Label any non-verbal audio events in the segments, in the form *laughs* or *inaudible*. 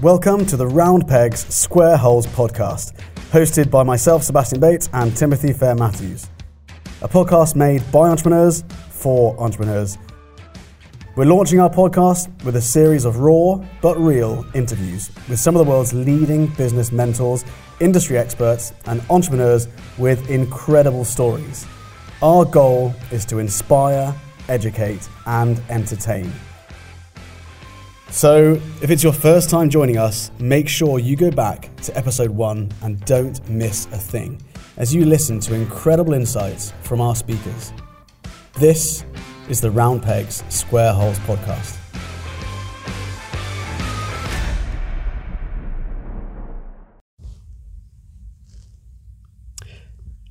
Welcome to the Round Pegs Square Holes podcast, hosted by myself, Sebastian Bates, and Timothy Fair Matthews. A podcast made by entrepreneurs for entrepreneurs. We're launching our podcast with a series of raw but real interviews with some of the world's leading business mentors, industry experts, and entrepreneurs with incredible stories. Our goal is to inspire, educate, and entertain. So, if it's your first time joining us, make sure you go back to episode one and don't miss a thing as you listen to incredible insights from our speakers. This is the Round Pegs Square Holes podcast.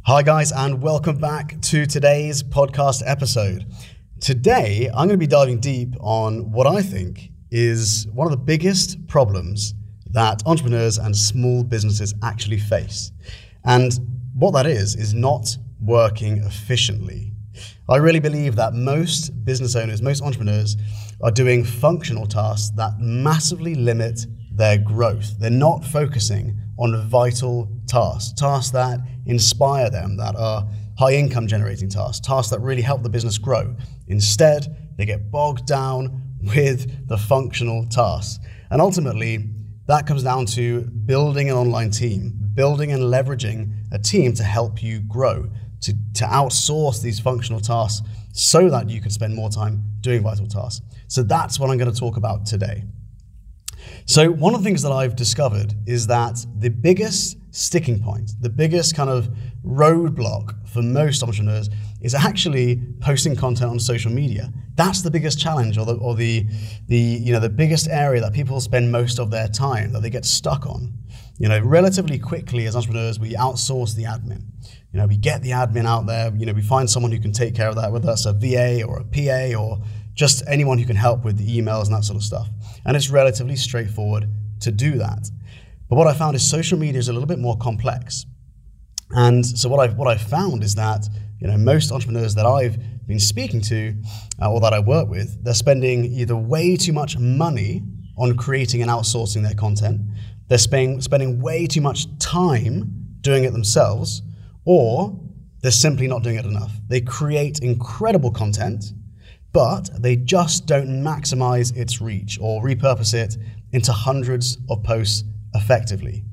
Hi, guys, and welcome back to today's podcast episode. Today, I'm going to be diving deep on what I think is one of the biggest problems that entrepreneurs and small businesses actually face. And what that is, is not working efficiently. I really believe that most business owners, most entrepreneurs are doing functional tasks that massively limit their growth. They're not focusing on vital tasks, tasks that inspire them, that are high income generating tasks, tasks that really help the business grow. Instead, they get bogged down with the functional tasks. And ultimately, that comes down to building an online team, building and leveraging a team to help you grow, to, to outsource these functional tasks so that you can spend more time doing vital tasks. So that's what I'm going to talk about today. So, one of the things that I've discovered is that the biggest sticking point, the biggest kind of roadblock for most entrepreneurs is actually posting content on social media. That's the biggest challenge or the, or the, the, you know, the biggest area that people spend most of their time, that they get stuck on. You know, relatively quickly as entrepreneurs, we outsource the admin. You know, we get the admin out there, you know, we find someone who can take care of that, whether that's a VA or a PA or just anyone who can help with the emails and that sort of stuff. And it's relatively straightforward to do that. But what I found is social media is a little bit more complex. And so what I've what I've found is that you know most entrepreneurs that I've been speaking to uh, or that I work with, they're spending either way too much money on creating and outsourcing their content, they're spending spending way too much time doing it themselves, or they're simply not doing it enough. They create incredible content, but they just don't maximize its reach or repurpose it into hundreds of posts effectively.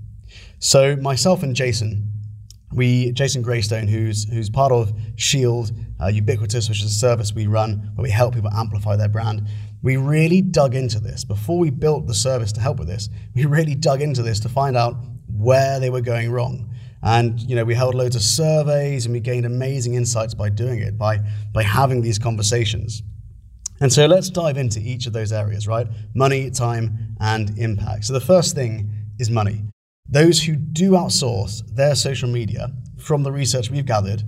So myself and Jason, we Jason Greystone, who's who's part of Shield uh, Ubiquitous, which is a service we run where we help people amplify their brand. We really dug into this before we built the service to help with this. We really dug into this to find out where they were going wrong. And you know, we held loads of surveys and we gained amazing insights by doing it, by by having these conversations. And so let's dive into each of those areas, right? Money, time, and impact. So the first thing is money. Those who do outsource their social media, from the research we've gathered,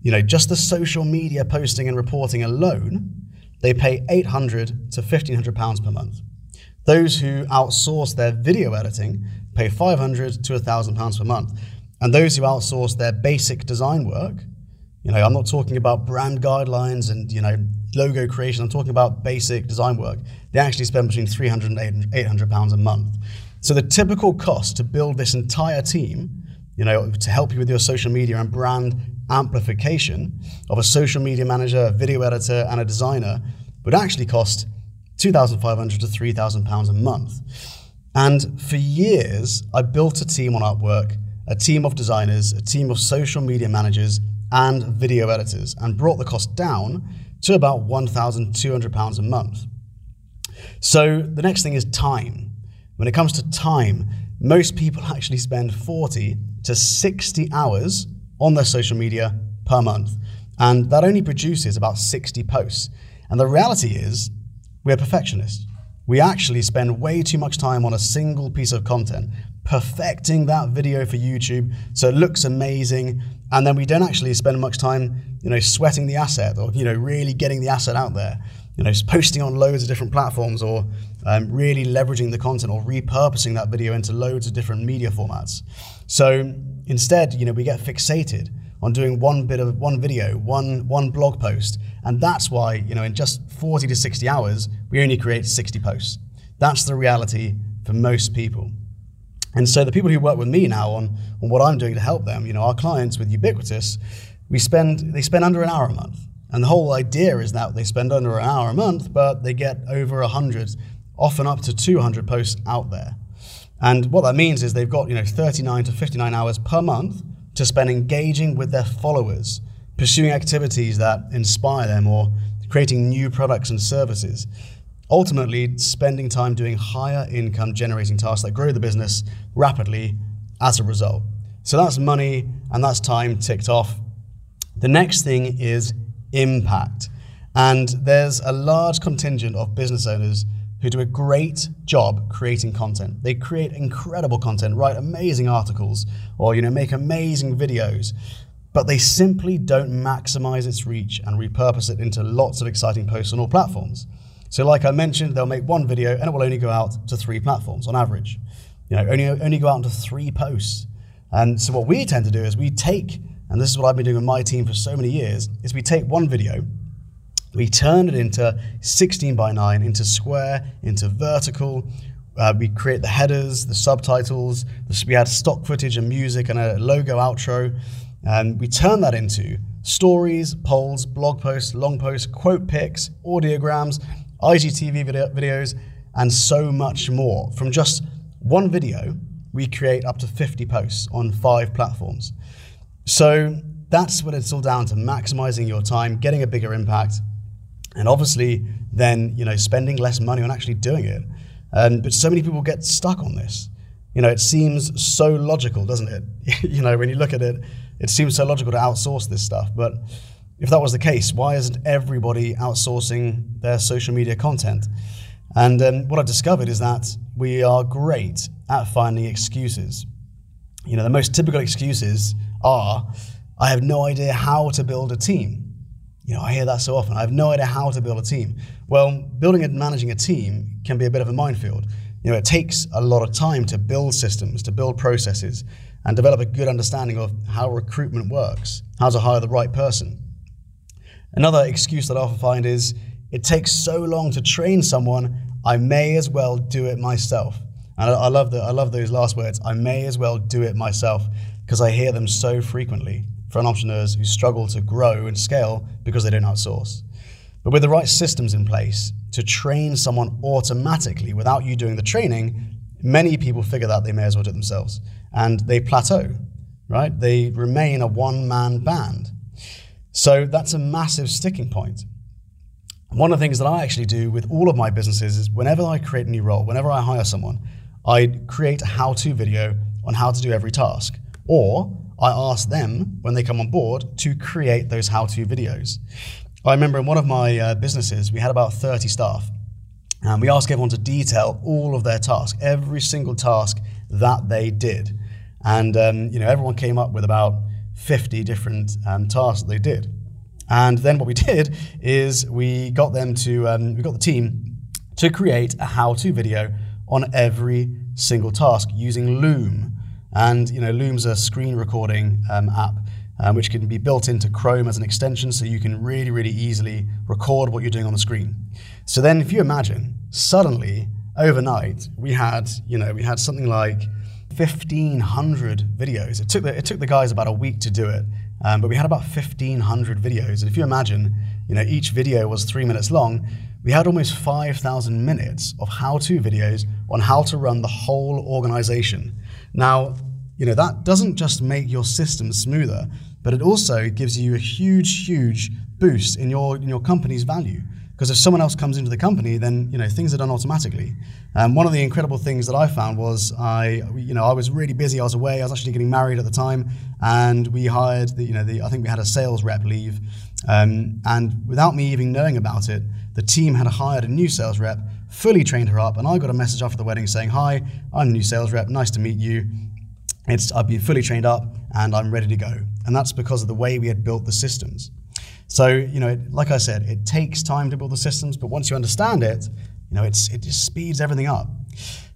you know, just the social media posting and reporting alone, they pay 800 to 1500 pounds per month. Those who outsource their video editing pay 500 to 1000 pounds per month. And those who outsource their basic design work, you know, I'm not talking about brand guidelines and, you know, logo creation. I'm talking about basic design work. They actually spend between 300 and 800 pounds a month. So the typical cost to build this entire team, you know, to help you with your social media and brand amplification of a social media manager, a video editor, and a designer would actually cost 2,500 to 3,000 pounds a month. And for years, I built a team on Upwork, a team of designers, a team of social media managers, and video editors, and brought the cost down to about 1,200 pounds a month. So the next thing is time. When it comes to time, most people *laughs* actually spend 40 to 60 hours on their social media per month. And that only produces about 60 posts. And the reality is, we're perfectionists. We actually spend way too much time on a single piece of content, perfecting that video for YouTube so it looks amazing. And then we don't actually spend much time, you know, sweating the asset or, you know, really getting the asset out there you know, posting on loads of different platforms or um, really leveraging the content or repurposing that video into loads of different media formats. So instead, you know, we get fixated on doing one bit of one video, one one blog post, and that's why, you know, in just 40 to 60 hours, we only create 60 posts. That's the reality for most people. And so the people who work with me now on, on what I'm doing to help them, you know, our clients with Ubiquitous, we spend they spend under an hour a month. And the whole idea is that they spend under an hour a month, but they get over 100, often up to 200 posts out there. And what that means is they've got, you know, 39 to 59 hours per month to spend engaging with their followers, pursuing activities that inspire them or creating new products and services ultimately spending time doing higher income generating tasks that grow the business rapidly as a result. So that's money and that's time ticked off. The next thing is impact. And there's a large contingent of business owners who do a great job creating content. They create incredible content, write amazing articles, or you know, make amazing videos, but they simply don't maximize its reach and repurpose it into lots of exciting posts on all platforms. So, like I mentioned, they'll make one video and it will only go out to three platforms on average. You know, only only go out into three posts. And so, what we tend to do is we take, and this is what I've been doing with my team for so many years, is we take one video, we turn it into 16 by 9, into square, into vertical. Uh, we create the headers, the subtitles. We add stock footage and music and a logo outro. And we turn that into stories, polls, blog posts, long posts, quote pics, audiograms, IGTV video, videos, and so much more. From just one video, we create up to 50 posts on five platforms. So that's what it's all down to maximizing your time, getting a bigger impact, and obviously then you know spending less money on actually doing it. Um, but so many people get stuck on this. You know, it seems so logical, doesn't it? *laughs* you know, when you look at it, it seems so logical to outsource this stuff, but if that was the case, why isn't everybody outsourcing their social media content? And um, what I've discovered is that we are great at finding excuses. You know, the most typical excuses are I have no idea how to build a team. You know, I hear that so often. I have no idea how to build a team. Well, building and managing a team can be a bit of a minefield. You know, it takes a lot of time to build systems, to build processes, and develop a good understanding of how recruitment works, how to hire the right person. Another excuse that I often find is it takes so long to train someone, I may as well do it myself. And I, love the, I love those last words. I may as well do it myself because I hear them so frequently from entrepreneurs who struggle to grow and scale because they don't outsource. But with the right systems in place to train someone automatically without you doing the training, many people figure that they may as well do it themselves and they plateau, right? They remain a one man band. So that's a massive sticking point. One of the things that I actually do with all of my businesses is whenever I create a new role, whenever I hire someone, I create a how to video on how to do every task. Or I ask them when they come on board to create those how to videos. I remember in one of my uh, businesses, we had about 30 staff. And we asked everyone to detail all of their tasks, every single task that they did. And um, you know, everyone came up with about 50 different um, tasks that they did. And then what we *laughs* did is we got them to, um, we got the team to create a how-to video on every single task using Loom. And you know, Loom's a screen recording um, app um, which can be built into Chrome as an extension, so you can really, really easily record what you're doing on the screen. So then, if you imagine, suddenly overnight we had, you know, we had something like 1,500 videos. It took, the, it took the guys about a week to do it, um, but we had about 1,500 videos. And if you imagine, you know, each video was three minutes long, we had almost 5,000 minutes of how-to videos on how to run the whole organization. Now, you know, that doesn't just make your system smoother, but it also gives you a huge, huge boost in your, in your company's value. Because if someone else comes into the company, then you know things are done automatically. Um, one of the incredible things that I found was I, you know, I was really busy. I was away. I was actually getting married at the time, and we hired the, you know, the, I think we had a sales rep leave, um, and without me even knowing about it, the team had hired a new sales rep, fully trained her up, and I got a message after the wedding saying, "Hi, I'm the new sales rep. Nice to meet you. It's I've been fully trained up, and I'm ready to go." And that's because of the way we had built the systems. So, you know, like I said, it takes time to build the systems, but once you understand it, you know, it's, it just speeds everything up.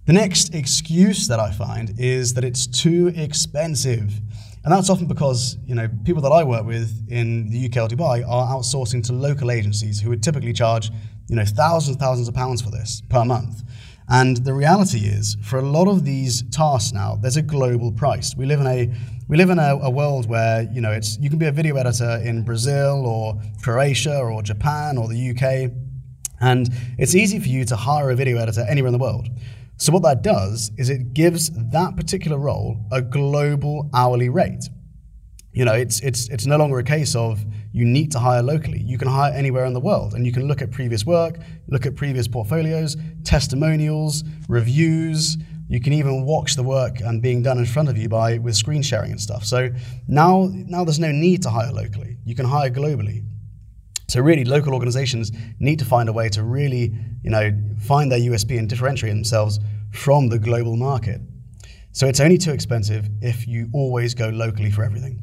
The next excuse that I find is that it's too expensive. And that's often because, you know, people that I work with in the UK or Dubai are outsourcing to local agencies who would typically charge, you know, thousands and thousands of pounds for this per month. And the reality is, for a lot of these tasks now, there's a global price. We live in a we live in a, a, world where you know it's you can be a video editor in Brazil or Croatia or Japan or the UK, and it's easy for you to hire a video editor anywhere in the world. So what that does is it gives that particular role a global hourly rate. You know, it's it's it's no longer a case of you need to hire locally. You can hire anywhere in the world, and you can look at previous work, look at previous portfolios, testimonials, reviews. You can even watch the work and being done in front of you by with screen sharing and stuff. So now now there's no need to hire locally. You can hire globally. So really, local organizations need to find a way to really, you know, find their USP and differentiate themselves from the global market. So it's only too expensive if you always go locally for everything.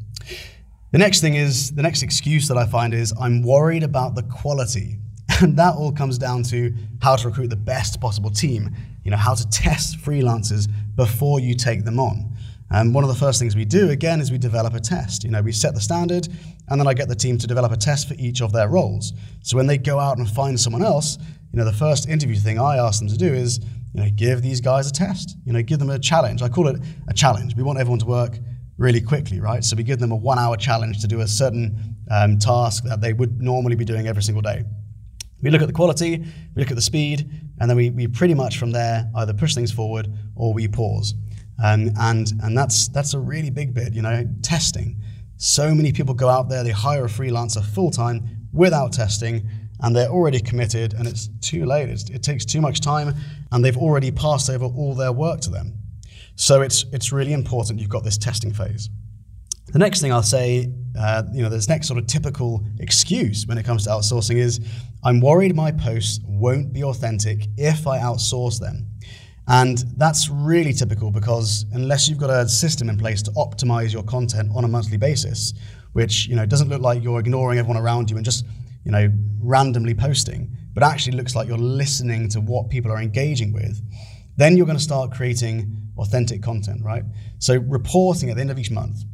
The next thing is the next excuse that I find is I'm worried about the quality. *laughs* And that all comes down to how to recruit the best possible team, you know, how to test freelancers before you take them on. And one of the first things we do again is we develop a test. You know, we set the standard and then I get the team to develop a test for each of their roles. So when they go out and find someone else, you know, the first interview thing I ask them to do is, you know, give these guys a test. You know, give them a challenge. I call it a challenge. We want everyone to work really quickly, right? So we give them a one hour challenge to do a certain um, task that they would normally be doing every single day. We look at the quality, we look at the speed, and then we, we pretty much from there either push things forward or we pause. Um, and and that's that's a really big bit, you know, testing. So many people go out there, they hire a freelancer full time without testing, and they're already committed, and it's too late. It's, it takes too much time, and they've already passed over all their work to them. So it's, it's really important you've got this testing phase. The next thing I'll say, uh, you know, this next sort of typical excuse when it comes to outsourcing is I'm worried my posts won't be authentic if I outsource them. And that's really typical because unless you've got a system in place to optimize your content on a monthly basis, which you know doesn't look like you're ignoring everyone around you and just you know randomly posting, but actually looks like you're listening to what people are engaging with, then you're going to start creating authentic content, right? So reporting at the end of each month,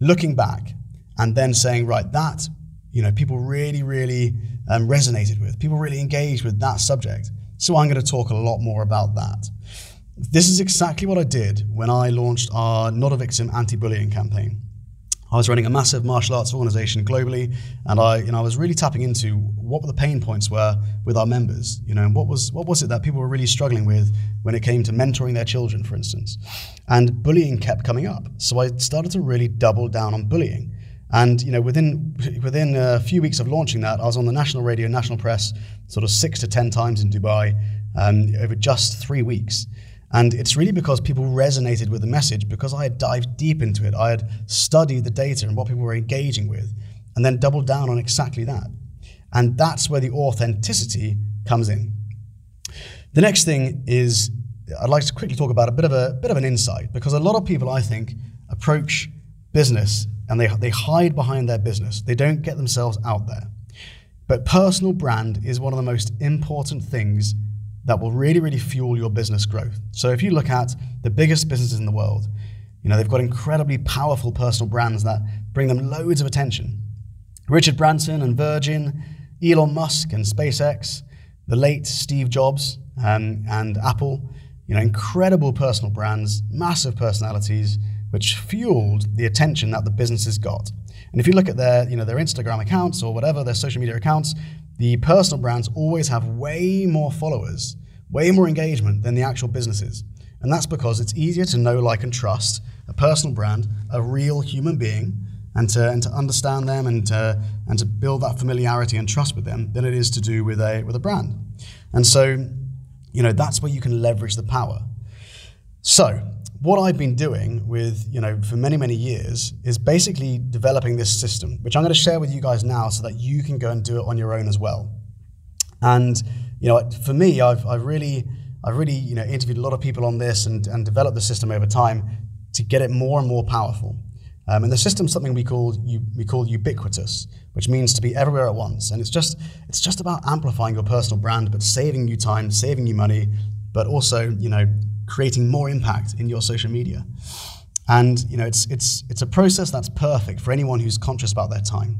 looking back, and then saying, right, that you know people really, really um, resonated with, people really engaged with that subject. So I'm going to talk a lot more about that. This is exactly what I did when I launched our Not a Victim anti-bullying campaign. I was running a massive martial arts organization globally, and I, you know, I was really tapping into what the pain points were with our members. You know, what was what was it that people were really struggling with when it came to mentoring their children, for instance. And bullying kept coming up, so I started to really double down on bullying. And you know, within within a few weeks of launching that, I was on the national radio, national press, sort of six to ten times in Dubai um, over just three weeks. And it's really because people resonated with the message because I had dived deep into it. I had studied the data and what people were engaging with, and then doubled down on exactly that. And that's where the authenticity comes in. The next thing is I'd like to quickly talk about a bit of a bit of an insight because a lot of people I think approach business and they, they hide behind their business. They don't get themselves out there. But personal brand is one of the most important things that will really, really fuel your business growth. So if you look at the biggest businesses in the world, you know, they've got incredibly powerful personal brands that bring them loads of attention. Richard Branson and Virgin, Elon Musk and SpaceX, the late Steve Jobs um, and Apple, you know, incredible personal brands, massive personalities, which fueled the attention that the businesses got. And if you look at their, you know, their Instagram accounts or whatever, their social media accounts, the personal brands always have way more followers, way more engagement than the actual businesses. And that's because it's easier to know, like, and trust a personal brand, a real human being, and to, and to understand them and to, and to build that familiarity and trust with them than it is to do with a, with a brand. And so, you know, that's where you can leverage the power. So, what I've been doing with, you know, for many, many years is basically developing this system, which I'm going to share with you guys now so that you can go and do it on your own as well. And, you know, for me, I've, I've really, I've really, you know, interviewed a lot of people on this and, and developed the system over time to get it more and more powerful. Um, and the system's something we call, we call ubiquitous, which means to be everywhere at once. And it's just, it's just about amplifying your personal brand, but saving you time, saving you money, but also, you know, creating more impact in your social media. And you know, it's it's it's a process that's perfect for anyone who's conscious about their time,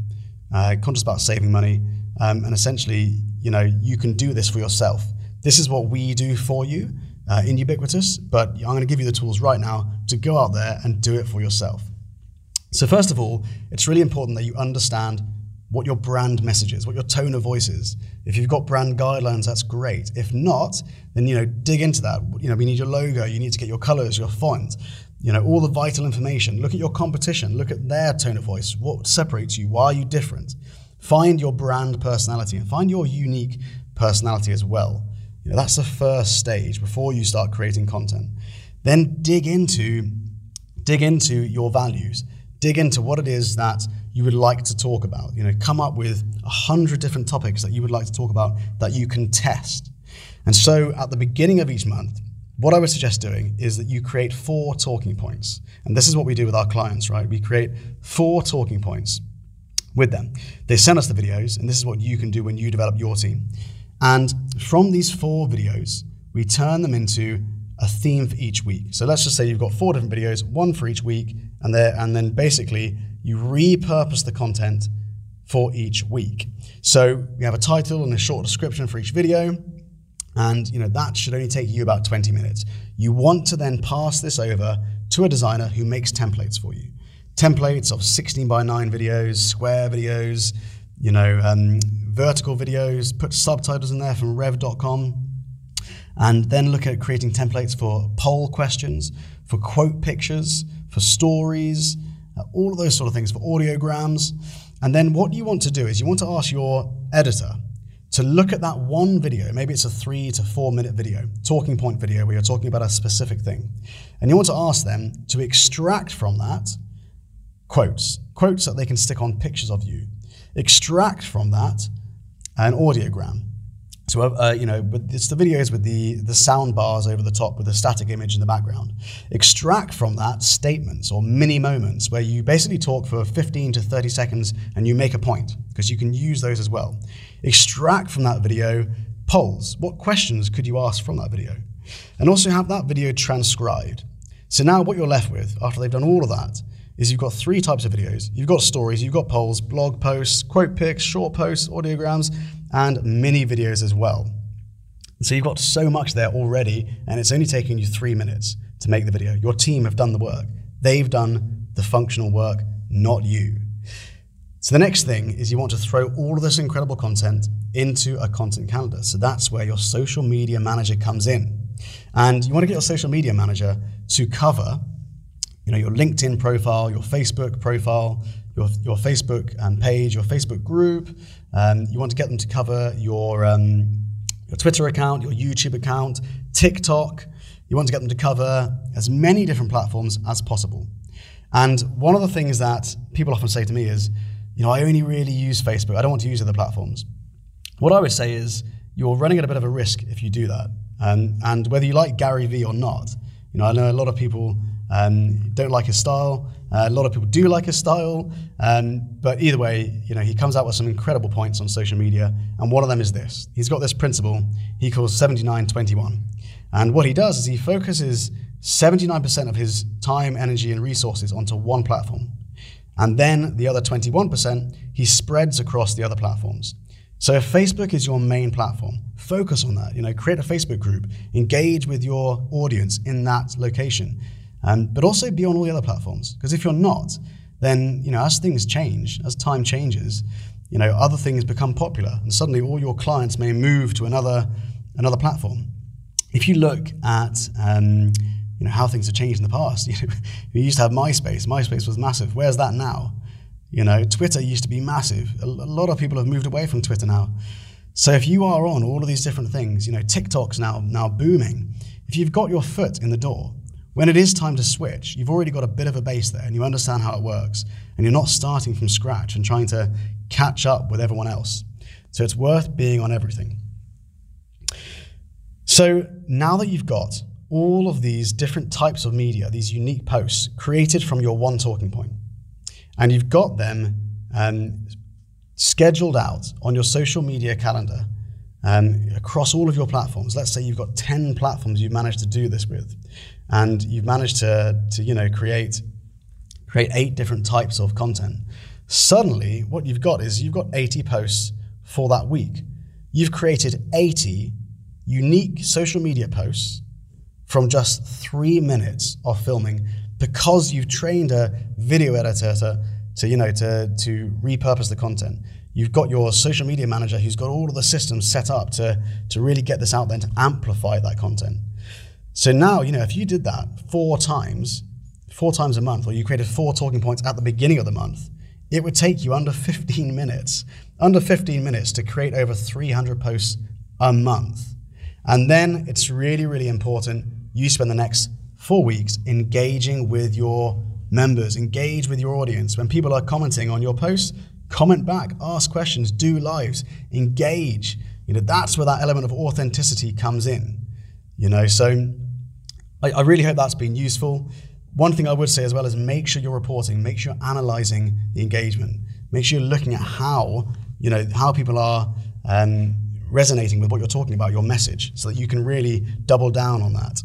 uh, conscious about saving money, um, and essentially, you know, you can do this for yourself. This is what we do for you. uh, in Ubiquitous, but I'm going to give you the tools right now to go out there and do it for yourself. So, first of all, it's really important that you understand what your brand message is, what your tone of voice is. If you've got brand guidelines, that's great. If not, then you know dig into that. You know, we need your logo, you need to get your colors, your font, you know, all the vital information. Look at your competition, look at their tone of voice. What separates you? Why are you different? Find your brand personality and find your unique personality as well. You know, that's the first stage before you start creating content. Then dig into dig into your values. Dig into what it is that you would like to talk about. You know, come up with a hundred different topics that you would like to talk about that you can test. And so at the beginning of each month, what I would suggest doing is that you create four talking points. And this is what we do with our clients, right? We create four talking points with them. They send us the videos, and this is what you can do when you develop your team. And from these four videos, we turn them into a theme for each week. So let's just say you've got four different videos, one for each week, and there, and then basically you repurpose the content for each week. So you have a title and a short description for each video, and you know that should only take you about 20 minutes. You want to then pass this over to a designer who makes templates for you. Templates of 16 by 9 videos, square videos, you know, um, vertical videos, put subtitles in there from rev.com, and then look at creating templates for poll questions, for quote pictures, for stories, uh, all of those sort of things, for audiograms. And then what you want to do is you want to ask your editor to look at that one video, maybe it's a three to four minute video, talking point video where you're talking about a specific thing. And you want to ask them to extract from that quotes, quotes that they can stick on pictures of you. Extract from that an audiogram. So, uh, you know, it's the videos with the, the sound bars over the top with the static image in the background. Extract from that statements or mini moments where you basically talk for 15 to 30 seconds and you make a point, because you can use those as well. Extract from that video polls. What questions could you ask from that video? And also have that video transcribed. So now what you're left with after they've done all of that is you've got three types of videos. You've got stories, you've got polls, blog posts, quote pics, short posts, audiograms, and mini videos as well. So you've got so much there already, and it's only taking you three minutes to make the video. Your team have done the work. They've done the functional work, not you. So the next thing is you want to throw all of this incredible content into a content calendar. So that's where your social media manager comes in. And you want to get your social media manager to cover you know, your LinkedIn profile, your Facebook profile, your, your Facebook um, page, your Facebook group. Um, you want to get them to cover your, um, your Twitter account, your YouTube account, TikTok. You want to get them to cover as many different platforms as possible. And one of the things that people often say to me is, you know, I only really use Facebook. I don't want to use other platforms. What I would say is, you're running at a bit of a risk if you do that. Um, and whether you like Gary Vee or not, you know, I know a lot of people um, don't like his style. Uh, a lot of people do like his style, um, but either way, you know, he comes out with some incredible points on social media, and one of them is this. He's got this principle he calls 79-21. And what he does is he focuses 79% of his time, energy, and resources onto one platform. And then the other 21% he spreads across the other platforms. So if Facebook is your main platform, focus on that. You know, create a Facebook group, engage with your audience in that location. Um, but also be on all the other platforms. Because if you're not, then you know as things change, as time changes, you know other things become popular, and suddenly all your clients may move to another another platform. If you look at um, you know how things have changed in the past, *laughs* you, know, you used to have MySpace. MySpace was massive. Where's that now? You know, Twitter used to be massive. A lot of people have moved away from Twitter now. So if you are on all of these different things, you know, TikTok's now now booming. If you've got your foot in the door, when it is time to switch, you've already got a bit of a base there and you understand how it works. And you're not starting from scratch and trying to catch up with everyone else. So it's worth being on everything. So now that you've got all of these different types of media, these unique posts created from your one talking point, and you've got them um, scheduled out on your social media calendar um, across all of your platforms. Let's say you've got 10 platforms you've managed to do this with and you've managed to, to you know, create, create eight different types of content. Suddenly, what you've got is you've got 80 posts for that week. You've created 80 unique social media posts from just three minutes of filming because you've trained a video editor to, to you know to, to repurpose the content. You've got your social media manager who's got all of the systems set up to, to really get this out there and to amplify that content. So now, you know, if you did that four times, four times a month, or you created four talking points at the beginning of the month, it would take you under 15 minutes, under 15 minutes to create over 300 posts a month. And then it's really, really important you spend the next four weeks engaging with your members, engage with your audience. When people are commenting on your posts, comment back, ask questions, do lives, engage. You know, that's where that element of authenticity comes in. You know, so I, I really hope that's been useful. One thing I would say as well is make sure you're reporting, make sure you're analyzing the engagement, make sure you're looking at how, you know, how people are um, resonating with what you're talking about, your message, so that you can really double down on that.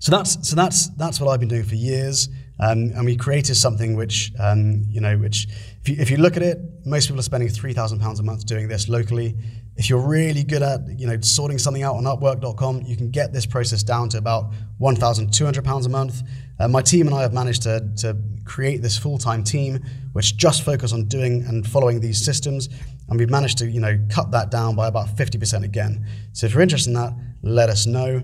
So that's so that's that's what I've been doing for years, um, and we created something which um, you know which if you, if you look at it, most people are spending three thousand pounds a month doing this locally. If you're really good at you know sorting something out on Upwork.com, you can get this process down to about one thousand two hundred pounds a month. Uh, my team and I have managed to to create this full time team which just focus on doing and following these systems, and we've managed to you know cut that down by about fifty percent again. So if you're interested in that, let us know.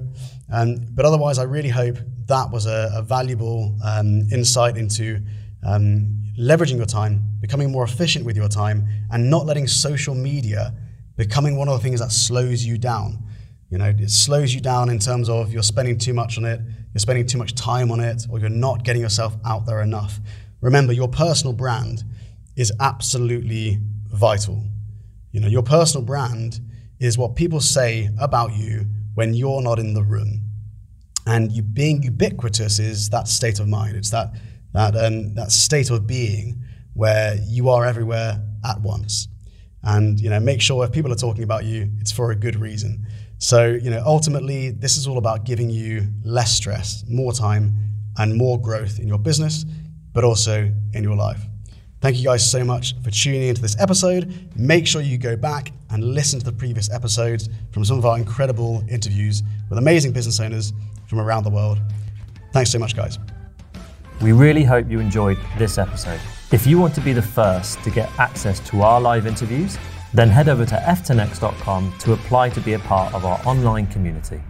Um, but otherwise, I really hope that was a, a valuable um, insight into um, leveraging your time, becoming more efficient with your time, and not letting social media becoming one of the things that slows you down. You know, it slows you down in terms of you're spending too much on it, you're spending too much time on it, or you're not getting yourself out there enough. Remember, your personal brand is absolutely vital. You know, your personal brand is what people say about you when you're not in the room. And you being ubiquitous is that state of mind. It's that that um, that state of being where you are everywhere at once. And you know, make sure if people are talking about you, it's for a good reason. So you know, ultimately, this is all about giving you less stress, more time, and more growth in your business, but also in your life. Thank you guys so much for tuning into this episode. Make sure you go back and listen to the previous episodes from some of our incredible interviews with amazing business owners from around the world. Thanks so much, guys. We really hope you enjoyed this episode. If you want to be the first to get access to our live interviews, then head over to f10x.com to apply to be a part of our online community.